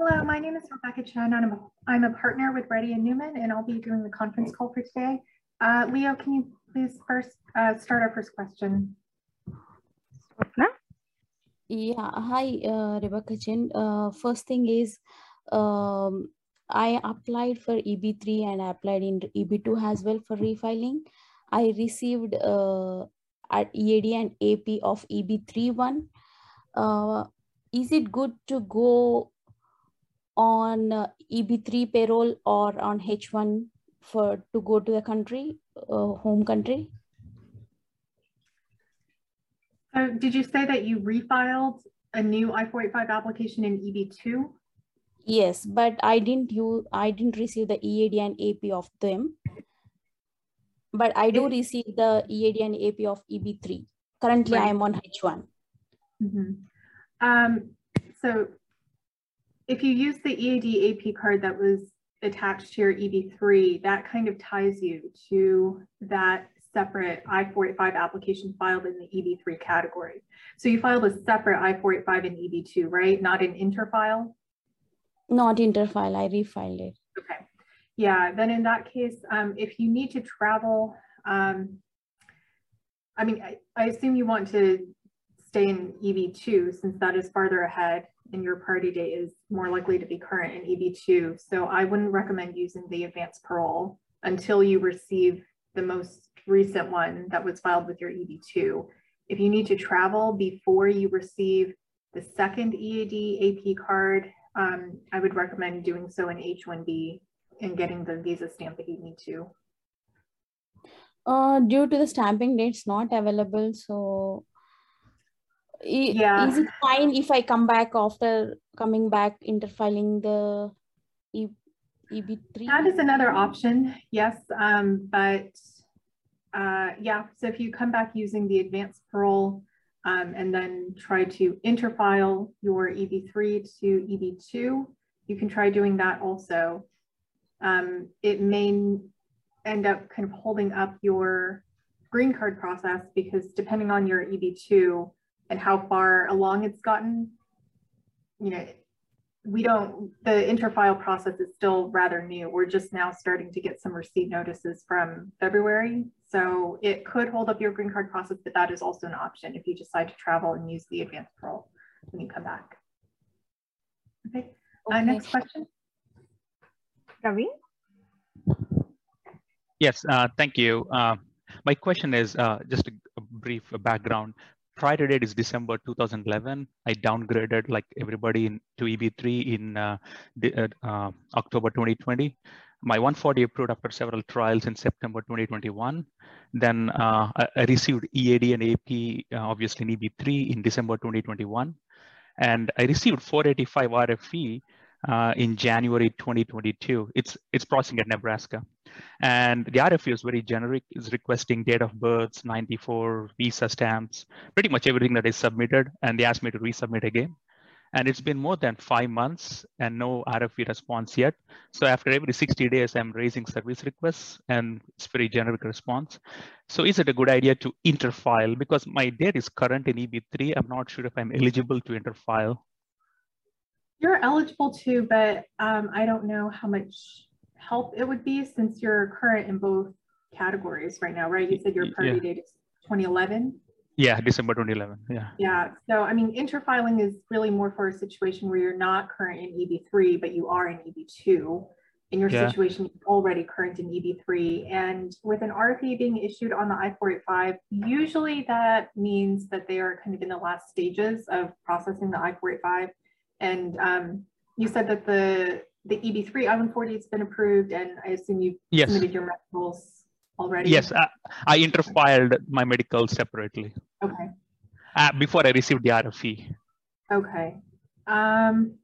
Hello, my name is Rebecca Chen, I'm a, I'm a partner with Reddy and Neumann, and I'll be doing the conference call for today. Uh, Leo, can you please first uh, start our first question? Yeah, hi, uh, Rebecca Chen. Uh, first thing is, um, I applied for EB3 and I applied in EB2 as well for refiling. I received uh, at EAD and AP of EB3 one. Uh, is it good to go on uh, EB3 payroll or on H1 for to go to the country, uh, home country? So did you say that you refiled a new I-485 application in EB2? Yes, but I didn't use, I didn't receive the EAD and AP of them. But I do receive the EAD and AP of EB3. Currently, Right. I am on H1. Mhm. Um, so if you use the EAD AP card that was attached to your EB3, that kind of ties you to that separate I-485 application filed in the EB3 category. So you filed a separate I-485 in EB2, right? Not an interfile? Not interfile, I refiled it. Okay. Yeah, then in that case, um, if you need to travel, um, I mean, I, I assume you want to stay in EB2 since that is farther ahead and your party date is more likely to be current in EB2. So I wouldn't recommend using the advanced parole until you receive the most recent one that was filed with your EB2. If you need to travel before you receive the second EAD AP card, um, I would recommend doing so in H1B and getting the visa stamp if you need to. Uh, due to the stamping dates not available, so Yeah. is it fine if I come back after coming back interfiling the E- EB3? That is another option, yes, um, but uh, yeah, so if you come back using the advanced parole um, and then try to interfile your EB3 to EB2, you can try doing that also. Um, it may end up kind of holding up your green card process because depending on your EB2 and how far along it's gotten, you know, we don't, the interfile process is still rather new. We're just now starting to get some receipt notices from February. So it could hold up your green card process, but that is also an option if you decide to travel and use the advanced parole when you come back. Okay, uh, next question. Ravi? Yes, uh, thank you. Uh, my question is uh, just a, a brief background. Prior date is December 2011. I downgraded like everybody in, to EB3 in uh, the, uh, uh, October 2020. My 140 approved after several trials in September 2021. Then uh, I, I received EAD and AP, uh, obviously in EB3 in December 2021. And I received 485 RFE uh, in January 2022. It's, it's processing at Nebraska. And the RFE is very generic, It's requesting date of births, 94 visa stamps, pretty much everything that is submitted. And they asked me to resubmit again. And it's been more than five months and no RFE response yet. So after every 60 days, I'm raising service requests and it's very generic response. So is it a good idea to interfile? Because my date is current in EB3. I'm not sure if I'm eligible to interfile. You're eligible to, but um, I don't know how much help it would be since you're current in both categories right now, right? You said your Y- party yeah. date is 2011. Yeah, December 2011. Yeah. Yeah, so I mean, interfiling is really more for a situation where you're not current in EB3, but you are in EB2. in your Yeah. situation, you're already current in EB3. And with an RFE being issued on the I-485, usually that means that they are kind of in the last stages of processing the I-485. And um, you said that the the EB3 I-140 has been approved, and I assume you Yes. submitted your medicals already. Yes, I, I interfiled my medical separately Okay. uh, before I received the RFE. Okay. Um,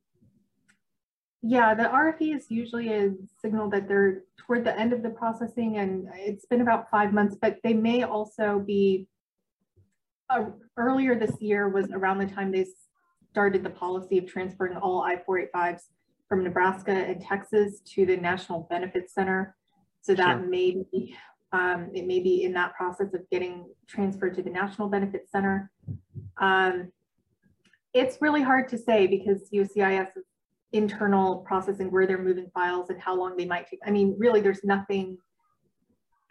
yeah, the RFE is usually a signal that they're toward the end of the processing and it's been about five months, but they may also be uh, earlier this year was around the time they started the policy of transferring all I-485s from Nebraska and Texas to the National Benefits Center. So that Sure. may be, um, it may be in that process of getting transferred to the National Benefits Center. Um, it's really hard to say because USCIS is internal processing where they're moving files and how long they might take. I mean, really, there's nothing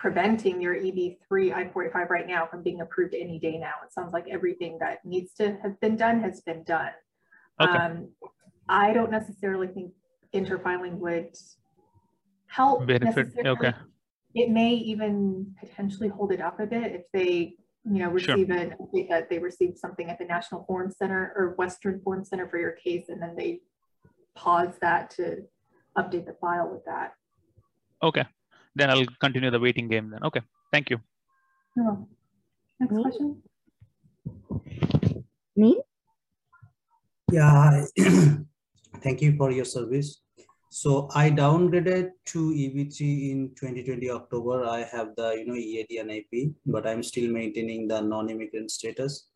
preventing your EB3 I-45 right now from being approved any day now. It sounds like everything that needs to have been done has been done. Okay. Um, I don't necessarily think interfiling would help. Benefit, okay. It may even potentially hold it up a bit if they, you know, Sure. receive an update that they received something at the National Forum Center or Western Forum Center for your case, and then they pause that to update the file with that. Okay, then I'll continue the waiting game then. Okay, thank you. You're. Next Me? question? Me? Yeah, thank you for your service. So I downgraded to EB3 in 2020 October. I have the you know EAD and IP, but I'm still maintaining the non-immigrant status,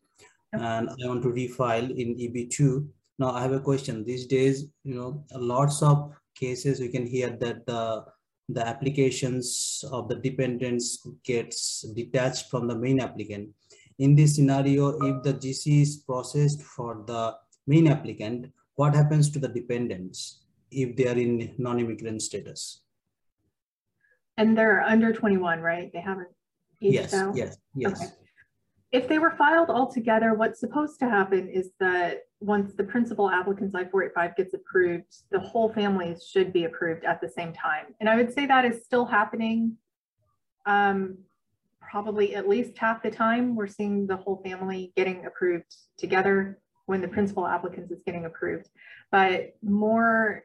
Okay. and I want to refile in EB2. Now I have a question. These days, you know, lots of cases we can hear that the the applications of the dependents gets detached from the main applicant. In this scenario, if the GC is processed for the main applicant, what happens to the dependents if they are in non-immigrant status? And they're under 21, right? They haven't Yes, out? yes, yes. Okay. If they were filed all together, what's supposed to happen is that once the principal applicant's I-485 gets approved, the whole family should be approved at the same time. And I would say that is still happening. Um, probably at least half the time, we're seeing the whole family getting approved together when the principal applicant is getting approved. But more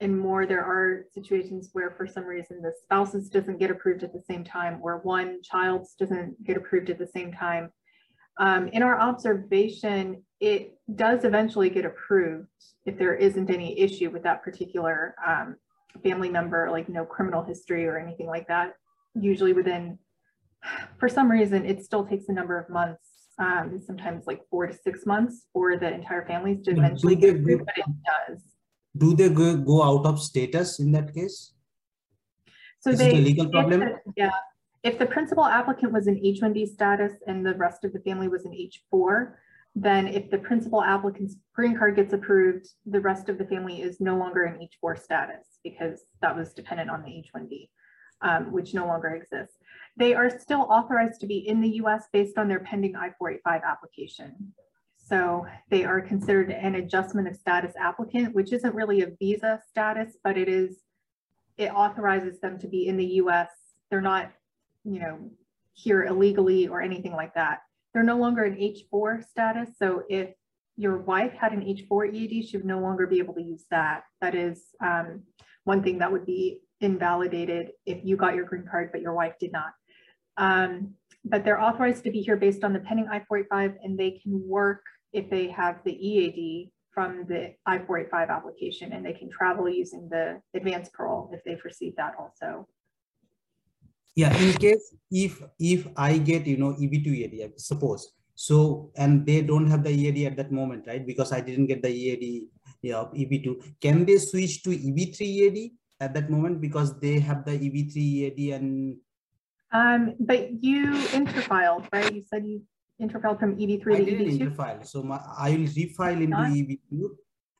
and more, there are situations where for some reason the spouses doesn't get approved at the same time, or one child doesn't get approved at the same time. Um, in our observation, it does eventually get approved if there isn't any issue with that particular um, family member, like no criminal history or anything like that. Usually within, for some reason, it still takes a number of months, um, sometimes like four to six months for the entire families to eventually get they approved, but it does. Do they go, go out of status in that case? So Is it a they, legal problem? Yeah, if the principal applicant was in H-1B status and the rest of the family was in H-4, then if the principal applicant's green card gets approved, the rest of the family is no longer in H-4 status because that was dependent on the H-1B, um, which no longer exists. They are still authorized to be in the US based on their pending I-485 application. So they are considered an adjustment of status applicant, which isn't really a visa status, but it is it authorizes them to be in the US. They're not, you know, here illegally or anything like that. They're no longer in H4 status. So if your wife had an H4 EAD, she would no longer be able to use that. That is um, one thing that would be invalidated if you got your green card, but your wife did not. Um, but they're authorized to be here based on the pending I-485 and they can work if they have the EAD from the I-485 application and they can travel using the advanced parole if they've received that also. Yeah, in case if if I get you know EB2 EAD, suppose so, and they don't have the EAD at that moment, right? Because I didn't get the EAD yeah, of EB2. Can they switch to EB3 EAD at that moment because they have the EB3 EAD and Um, but you interfiled, right? You said you interfiled from EB3 I to didn't EB2. interfile. So my I will refile into Not- EB2.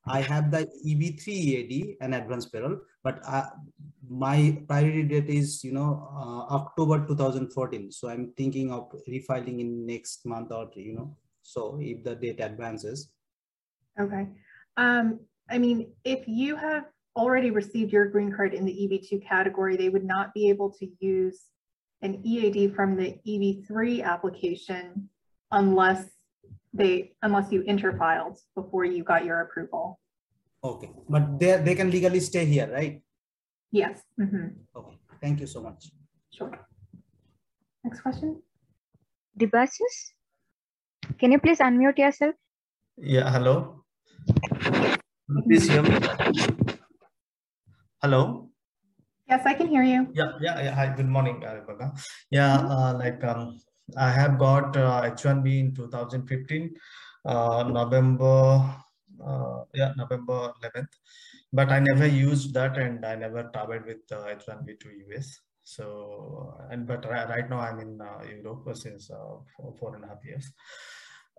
I have the EB3 EAD and advanced parole, but uh, my priority date is you know uh, October 2014. So I'm thinking of refiling in next month or you know. So if the date advances, Okay. Um, I mean, if you have already received your green card in the EB2 category, they would not be able to use an EAD from the EB3 application unless they unless you interfiled before you got your approval. Okay, but they they can legally stay here, right? Yes. Mm -hmm. Okay, thank you so much. Sure. Next question. Debasis, can you please unmute yourself? Yeah, hello. Please hear me. Hello. Yes, I can hear you. Yeah, yeah, yeah. Hi, good morning, Rebecca. Yeah, mm -hmm. uh, like um, I have got uh, H1B in 2015, uh, November uh, yeah, November 11th. But I never used that and I never traveled with uh, H1B to US. So, and but right now I'm in uh, Europe since uh, four, four and a half years.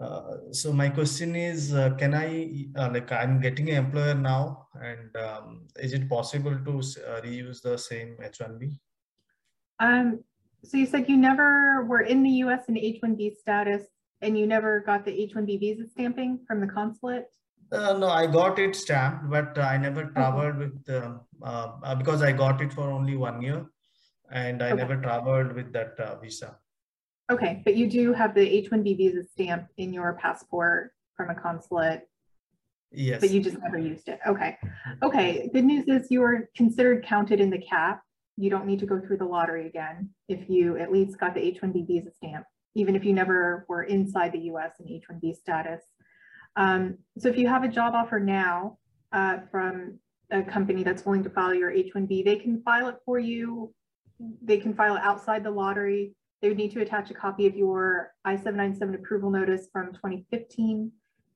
Uh, so my question is, uh, can I, like I'm getting an employer now and um, is it possible to reuse the same H1B? Um, so you said you never were in the US in H1B status and you never got the H1B visa stamping from the consulate? Uh, no, I got it stamped, but I never traveled okay. with um, uh, uh, because I got it for only one year, and I okay. never traveled with that uh, visa. Okay, but you do have the H-1B visa stamp in your passport from a consulate. Yes. But you just never used it. Okay. Okay. Good news is you are considered counted in the cap. You don't need to go through the lottery again if you at least got the H-1B visa stamp, even if you never were inside the U.S. in H-1B status. Um, so if you have a job offer now uh, from a company that's willing to file your H-1B, they can file it for you. They can file it outside the lottery. They would need to attach a copy of your I-797 approval notice from 2015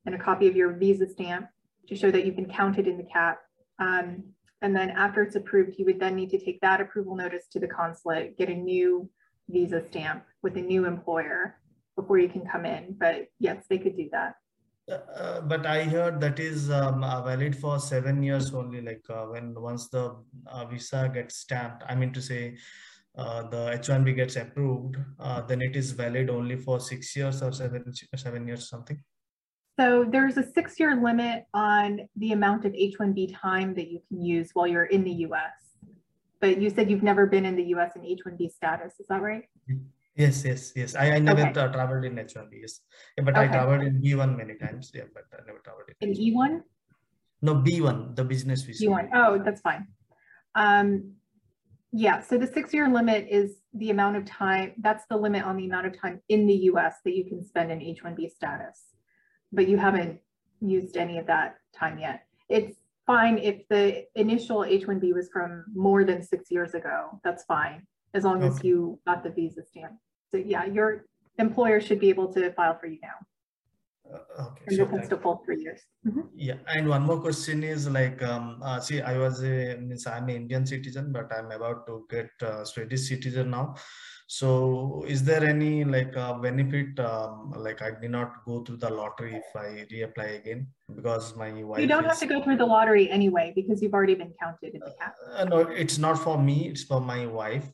and a copy of your visa stamp to show that you've been counted in the cap. Um, and then after it's approved, you would then need to take that approval notice to the consulate, get a new visa stamp with a new employer before you can come in. But yes, they could do that. Uh, but I heard that is um, uh, valid for seven years only. Like uh, when once the uh, visa gets stamped, I mean to say, uh, the H1B gets approved, then it is valid only for six years or seven seven years something. So there's a six-year limit on the amount of H1B time that you can use while you're in the U.S. But you said you've never been in the U.S. in H1B status. Is that right? Mm-hmm. Yes, yes, yes. I, I never okay. traveled in H1B, yes. Yeah, but okay. I traveled in B1 many times. Yeah, but I never traveled in, in E1? No, B1, the business visa. B1. Oh, that's fine. Um, yeah, so the six year limit is the amount of time, that's the limit on the amount of time in the US that you can spend in H1B status. But you haven't used any of that time yet. It's fine if the initial H1B was from more than six years ago, that's fine, as long okay. as you got the visa stamp. So yeah, your employer should be able to file for you now. Uh, okay, and sure, this full three years. Mm -hmm. Yeah, and one more question is like, um, uh, see, I was a, I'm an Indian citizen, but I'm about to get uh, Swedish citizen now. So, is there any like uh, benefit? Um, like, I did not go through the lottery if I reapply again because my wife. You don't is, have to go through the lottery anyway because you've already been counted in the cap. Uh, no, it's not for me. It's for my wife.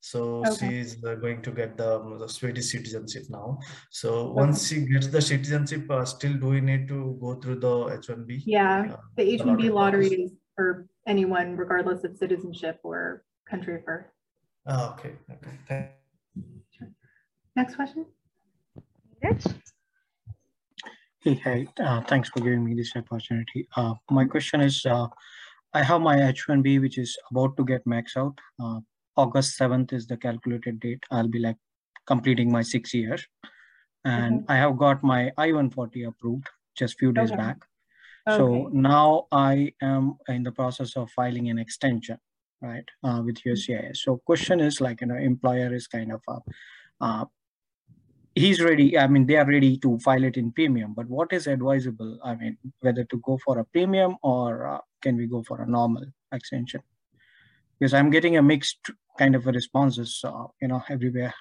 So okay. she's uh, going to get the, the Swedish citizenship now. So okay. once she gets the citizenship, uh, still do we need to go through the H1B? Yeah, uh, the H1B lottery is for anyone, regardless of citizenship or country of birth. Oh, okay, okay. Sure. Next question. Yes. Hey, hey, uh, thanks for giving me this opportunity. Uh, my question is, uh, I have my H1B, which is about to get max out. Uh, August 7th is the calculated date. I'll be like completing my six years. And I have got my I-140 approved just few days okay. back. Okay. So now I am in the process of filing an extension, right, uh, with USCIS. So question is like, you know, employer is kind of, uh, uh, he's ready. I mean, they are ready to file it in premium, but what is advisable? I mean, whether to go for a premium or uh, can we go for a normal extension? Because I'm getting a mixed kind of a responses, uh, you know, everywhere.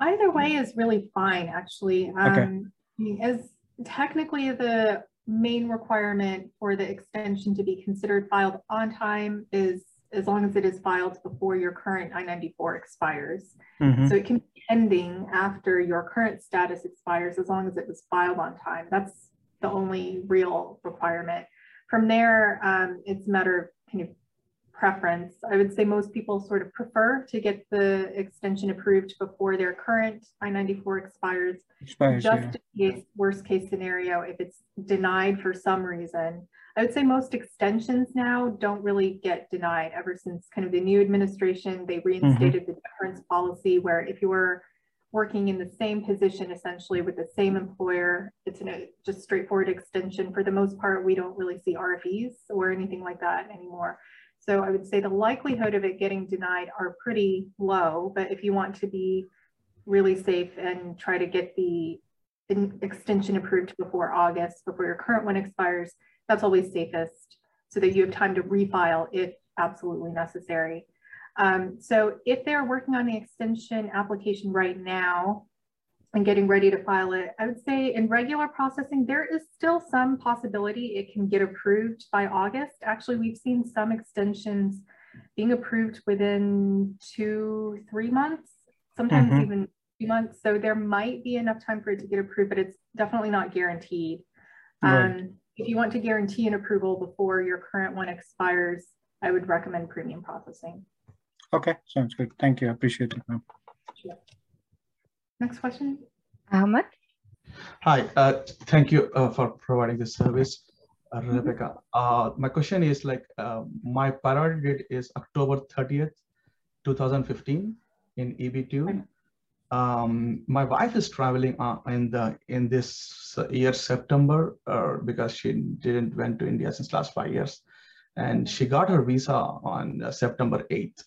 Either way is really fine, actually. Um, okay. As technically the main requirement for the extension to be considered filed on time is as long as it is filed before your current I-94 expires. Mm-hmm. So it can be ending after your current status expires as long as it was filed on time. That's the only real requirement from there, um, it's a matter of kind of preference. I would say most people sort of prefer to get the extension approved before their current I-94 expires, Expires, just yeah. in case, worst case scenario, if it's denied for some reason. I would say most extensions now don't really get denied ever since kind of the new administration, they mm-hmm. reinstated the deference policy where if you were working in the same position essentially with the same employer, it's a just straightforward extension. For the most part, we don't really see RFEs or anything like that anymore. So I would say the likelihood of it getting denied are pretty low, but if you want to be really safe and try to get the extension approved before August, before your current one expires, that's always safest so that you have time to refile if absolutely necessary. Um, so if they're working on the extension application right now and getting ready to file it, I would say in regular processing, there is still some possibility it can get approved by August. Actually, we've seen some extensions being approved within two, three months, sometimes mm -hmm. even two months. So there might be enough time for it to get approved, but it's definitely not guaranteed. Right. Um, if you want to guarantee an approval before your current one expires, I would recommend premium processing. Okay, sounds good. Thank you. I appreciate it. Sure. Next question. Ahmed. Hi, uh, thank you uh, for providing this service, uh, mm-hmm. Rebecca. Uh, my question is like, uh, my priority date is October 30th, 2015 in EB2. Um, my wife is traveling uh, in the in this year September because she didn't went to India since last five years, and she got her visa on September 8th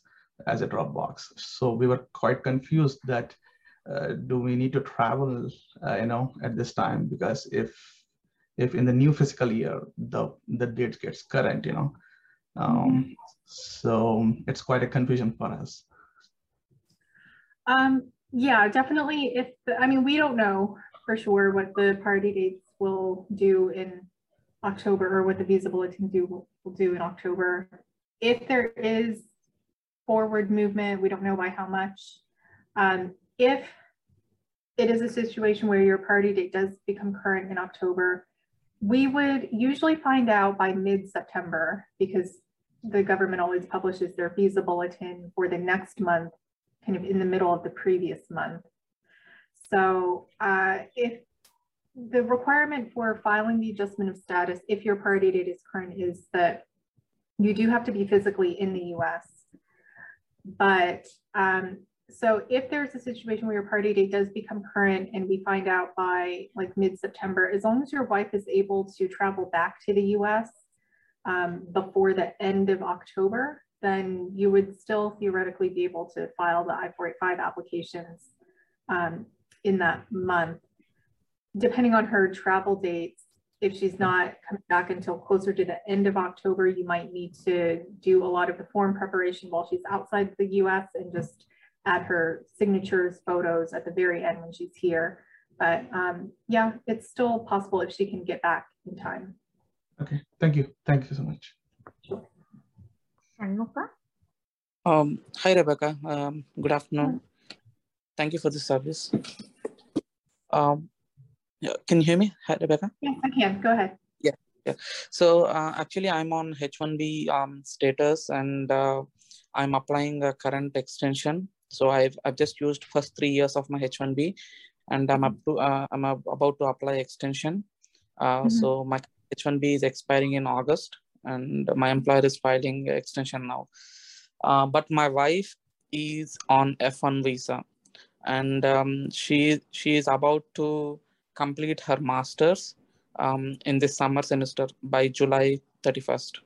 as a Dropbox. So we were quite confused that uh, do we need to travel, uh, you know, at this time? Because if if in the new fiscal year the the date gets current, you know, um, mm-hmm. so it's quite a confusion for us. Um, yeah, definitely. If the, I mean, we don't know for sure what the party dates will do in October or what the visa bulletin do will, will do in October. If there is forward movement. We don't know by how much. Um, if it is a situation where your priority date does become current in October, we would usually find out by mid-September because the government always publishes their visa bulletin for the next month, kind of in the middle of the previous month. So uh, if the requirement for filing the adjustment of status, if your priority date is current, is that you do have to be physically in the US but um, so if there's a situation where your party date does become current and we find out by like mid-September, as long as your wife is able to travel back to the US um, before the end of October, then you would still theoretically be able to file the I-485 applications um, in that month. Depending on her travel dates, if she's not coming back until closer to the end of October, you might need to do a lot of the form preparation while she's outside the US and just add her signatures, photos at the very end when she's here. But um, yeah, it's still possible if she can get back in time. Okay, thank you. Thank you so much. Sure. Um, hi, Rebecca. Um, good afternoon. Thank you for the service. Um, yeah, can you hear me, Hi, Rebecca? Yes, I can. Go ahead. Yeah, yeah. So uh, actually, I'm on H1B um, status, and uh, I'm applying a current extension. So I've I've just used first three years of my H1B, and I'm up to uh, I'm about to apply extension. Uh, mm-hmm. So my H1B is expiring in August, and my employer is filing extension now. Uh, but my wife is on F1 visa, and um, she she is about to complete her master's um, in this summer semester by July 31st.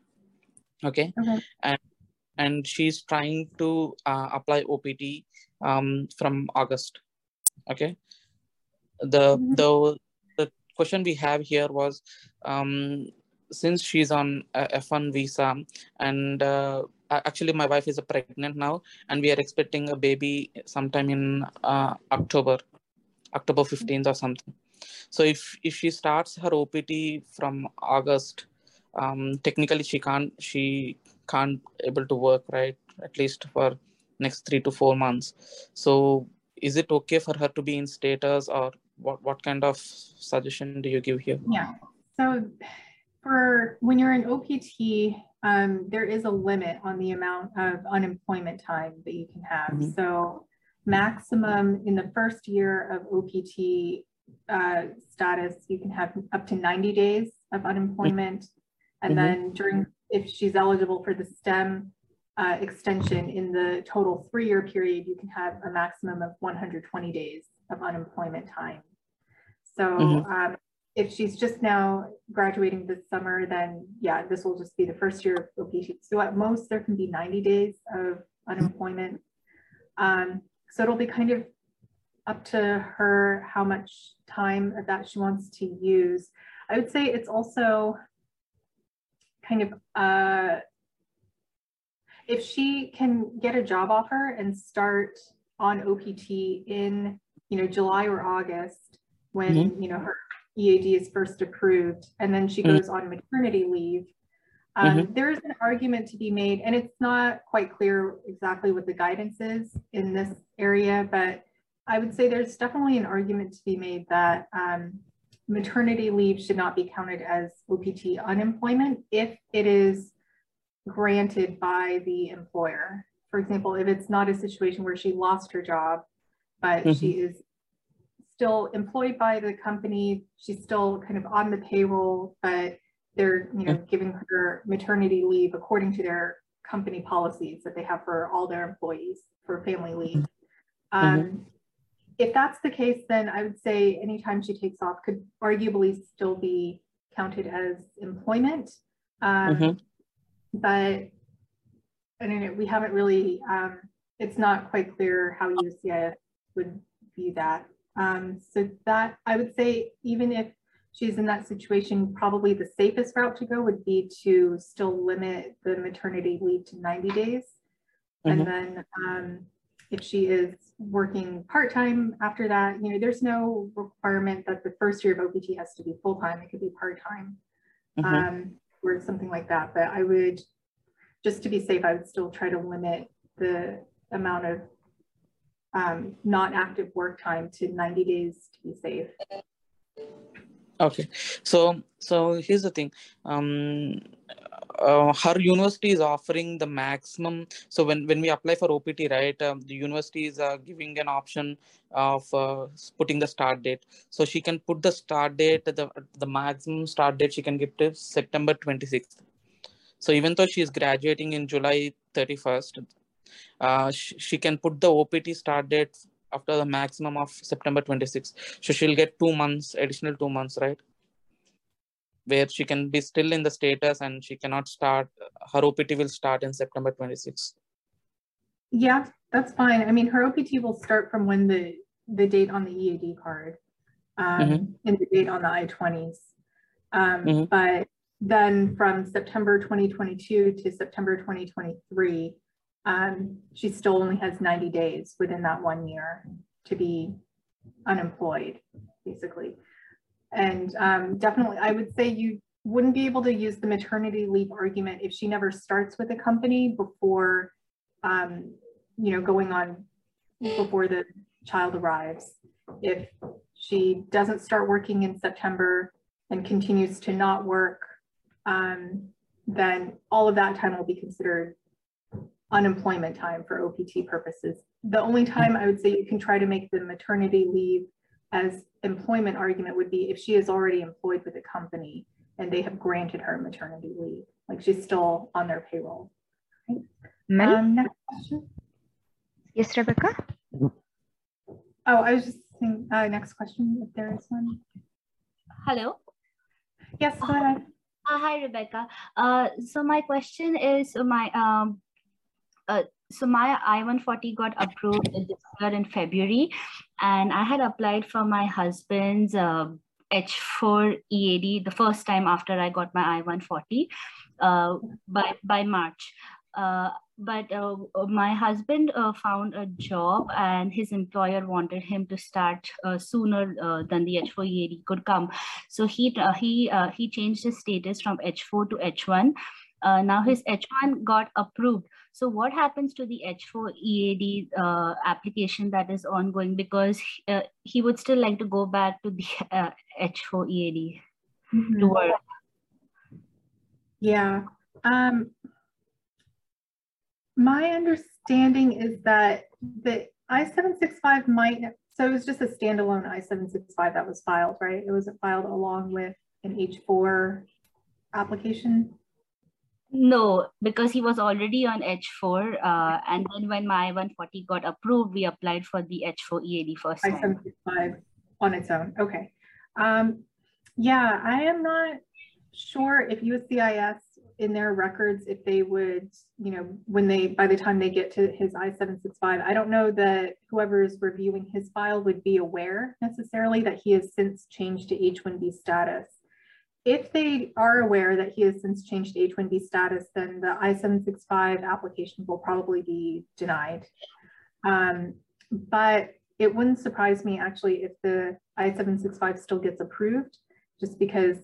Okay. okay. And, and she's trying to uh, apply OPT um, from August. Okay. The, mm-hmm. the, the question we have here was um, since she's on F1 visa and uh, actually my wife is pregnant now and we are expecting a baby sometime in uh, October, October 15th or something. So if if she starts her OPT from August, um, technically she can't she can't able to work right at least for next three to four months. So is it okay for her to be in status or what what kind of suggestion do you give here? Yeah. So for when you're in OPT, um, there is a limit on the amount of unemployment time that you can have. Mm -hmm. So maximum in the first year of OPT uh, status, you can have up to 90 days of unemployment. And mm -hmm. then during, if she's eligible for the STEM uh, extension in the total three-year period, you can have a maximum of 120 days of unemployment time. So mm-hmm. um, if she's just now graduating this summer, then yeah, this will just be the first year of OPT. So at most there can be 90 days of unemployment. Um, so it'll be kind of up to her how much time of that she wants to use. I would say it's also kind of uh, if she can get a job offer and start on OPT in, you know, July or August when, mm-hmm. you know, her EAD is first approved and then she mm-hmm. goes on maternity leave, um, mm-hmm. there's an argument to be made, and it's not quite clear exactly what the guidance is in this area, but I would say there's definitely an argument to be made that um, maternity leave should not be counted as OPT unemployment if it is granted by the employer. For example, if it's not a situation where she lost her job, but mm-hmm. she is still employed by the company, she's still kind of on the payroll, but they're you know mm-hmm. giving her maternity leave according to their company policies that they have for all their employees for family leave. Mm-hmm. Um, mm-hmm. If that's the case, then I would say anytime she takes off could arguably still be counted as employment. Um, mm-hmm but I don't know, we haven't really, um, it's not quite clear how USCIS would view that. Um, so that I would say, even if she's in that situation, probably the safest route to go would be to still limit the maternity leave to 90 days. Mm-hmm. And then um, if she is working part-time after that, you know, there's no requirement that the first year of OPT has to be full-time, it could be part-time. Mm-hmm. Um, or something like that. But I would, just to be safe, I would still try to limit the amount of um, non-active work time to 90 days to be safe. Okay, so so here's the thing. Um, uh, her university is offering the maximum. So when, when we apply for OPT, right, um, the university is uh, giving an option of uh, putting the start date. So she can put the start date, the, the maximum start date she can give to September 26th. So even though she is graduating in July 31st, uh, she, she can put the OPT start date after the maximum of September 26th. So she'll get two months, additional two months, right? Where she can be still in the status and she cannot start her opt will start in september 26th yeah that's fine i mean her opt will start from when the the date on the ead card um, mm-hmm. and the date on the i-20s um, mm-hmm. but then from september 2022 to september 2023 um, she still only has 90 days within that one year to be unemployed basically and um, definitely, I would say you wouldn't be able to use the maternity leave argument if she never starts with a company before, um, you know, going on before the child arrives. If she doesn't start working in September and continues to not work, um, then all of that time will be considered unemployment time for OPT purposes. The only time I would say you can try to make the maternity leave as employment argument would be if she is already employed with a company and they have granted her maternity leave, like she's still on their payroll. Right? Um, next question. Yes, Rebecca. Oh, I was just saying, uh, next question, if there is one. Hello. Yes, go ahead. Uh, hi, Rebecca. Uh, so my question is my um, uh, so my I-140 got approved this year in February, and I had applied for my husband's uh, H4 EAD the first time after I got my I-140 uh, by by March. Uh, but uh, my husband uh, found a job and his employer wanted him to start uh, sooner uh, than the H4 EAD could come. So he uh, he he changed his status from H4 to H1. now his H1 got approved. So what happens to the H4 EAD uh, application that is ongoing because uh, he would still like to go back to the uh, H4 EAD mm -hmm. to work? Yeah. Um, my understanding is that the I-765 might, so it was just a standalone I-765 that was filed, right? It wasn't filed along with an H4 application? No, because he was already on H4. Uh, and then when my I-140 got approved, we applied for the H4 EAD first time. I-765 on its own, okay. Um, yeah, I am not sure if USCIS in their records, if they would, you know, when they, by the time they get to his I-765, I don't know that whoever is reviewing his file would be aware necessarily that he has since changed to H-1B status. If they are aware that he has since changed to H-1B status, then the I-765 application will probably be denied. Um, but it wouldn't surprise me actually if the I-765 still gets approved, just because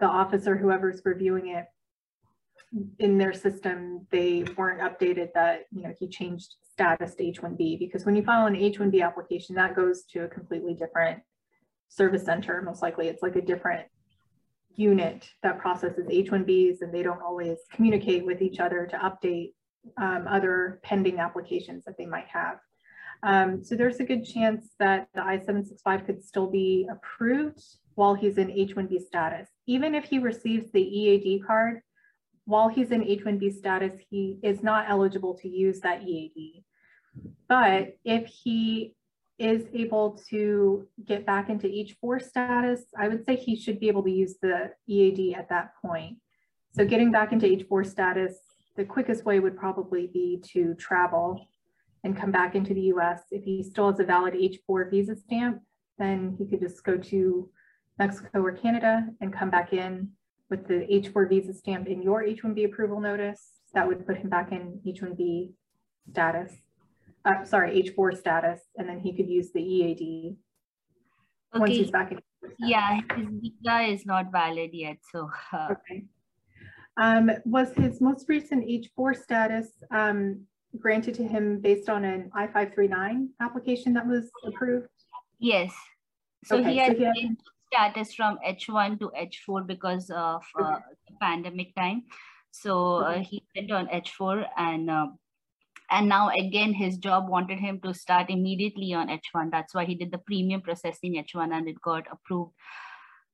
the officer, whoever's reviewing it, in their system, they weren't updated that, you know, he changed status to H-1B because when you file an H-1B application, that goes to a completely different service center. Most likely it's like a different unit that processes H-1Bs and they don't always communicate with each other to update um, other pending applications that they might have. Um, so there's a good chance that the I-765 could still be approved while he's in H-1B status. Even if he receives the EAD card, while he's in H-1B status, he is not eligible to use that EAD. But if he is able to get back into H4 status, I would say he should be able to use the EAD at that point. So getting back into H4 status, the quickest way would probably be to travel and come back into the US. If he still has a valid H4 visa stamp, then he could just go to Mexico or Canada and come back in with the H4 visa stamp in your H1B approval notice, that would put him back in H1B status. Uh, sorry, H4 status, and then he could use the EAD okay. once he's back in. Yeah, his visa is not valid yet, so. Uh... Okay. Um, was his most recent H4 status um, granted to him based on an I-539 application that was approved? Yes. So okay, he had, so he had status from H1 to H4 because of uh, pandemic time. So uh, he went on H4 and uh, and now again his job wanted him to start immediately on H1. That's why he did the premium processing H1 and it got approved.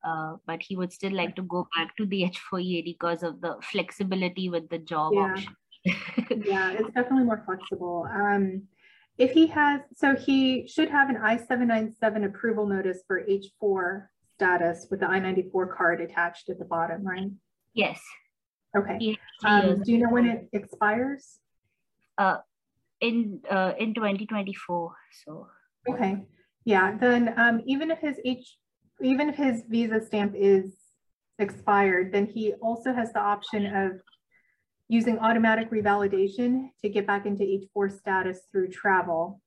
Uh, but he would still like to go back to the H4 EAD because of the flexibility with the job yeah. option. yeah, it's definitely more flexible. Um, if he has, so he should have an I-797 approval notice for H4 status with the I-94 card attached at the bottom, right? Yes. Okay. Um, do you know when it expires? Uh, in uh, in 2024. So. Okay. Yeah. Then um, even if his H, even if his visa stamp is expired, then he also has the option of using automatic revalidation to get back into H4 status through travel.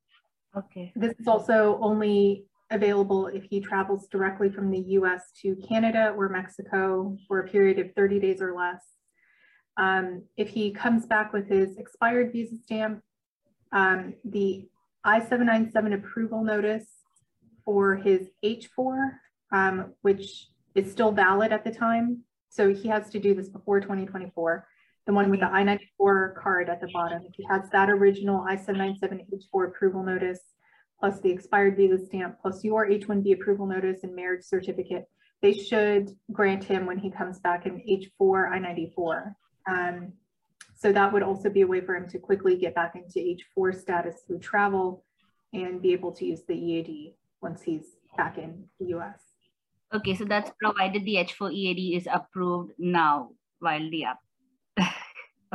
Okay. This is also only available if he travels directly from the US to Canada or Mexico for a period of 30 days or less. Um, if he comes back with his expired visa stamp, um, the I-797 approval notice for his H4, um, which is still valid at the time. So he has to do this before 2024. The one with the I-94 card at the bottom. If he has that original I-797 H4 approval notice, plus the expired visa stamp, plus your H-1B approval notice and marriage certificate, they should grant him when he comes back an H4 I-94. Um, so that would also be a way for him to quickly get back into H4 status through travel and be able to use the EAD once he's back in the US. Okay, so that's provided the H4 EAD is approved now while the app.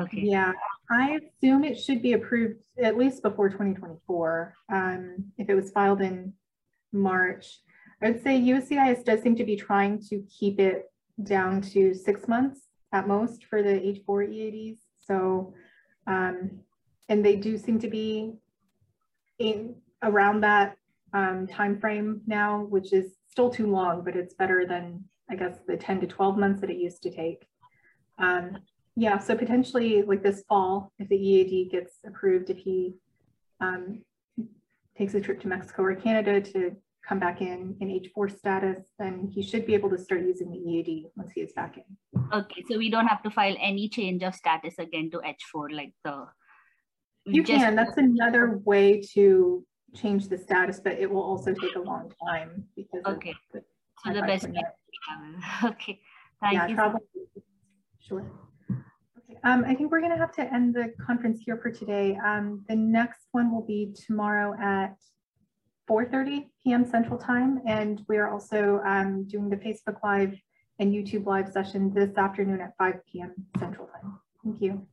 okay. Yeah, I assume it should be approved at least before 2024. Um, if it was filed in March, I would say USCIS does seem to be trying to keep it down to six months at most for the H4 EADs. So, um, and they do seem to be in around that um, time frame now, which is still too long, but it's better than I guess the 10 to 12 months that it used to take. Um, yeah, so potentially like this fall, if the EAD gets approved, if he um, takes a trip to Mexico or Canada to come back in in H4 status, then he should be able to start using the EAD once he is back in. Okay, so we don't have to file any change of status again to H4 like the. You can. That's another way to change the status, but it will also take a long time because. Okay. The so the best. Okay. Thank yeah, you. Travel. Sure. Okay. Um, I think we're going to have to end the conference here for today. Um, the next one will be tomorrow at 4.30 p.m. Central Time. And we are also um, doing the Facebook Live and YouTube Live session this afternoon at 5 p.m. Central Time. Thank you.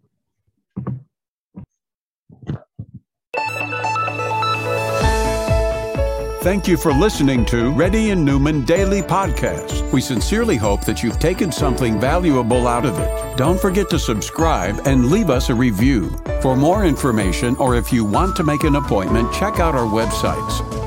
Thank you for listening to Reddy and Neumann Daily Podcast. We sincerely hope that you've taken something valuable out of it. Don't forget to subscribe and leave us a review. For more information or if you want to make an appointment, check out our websites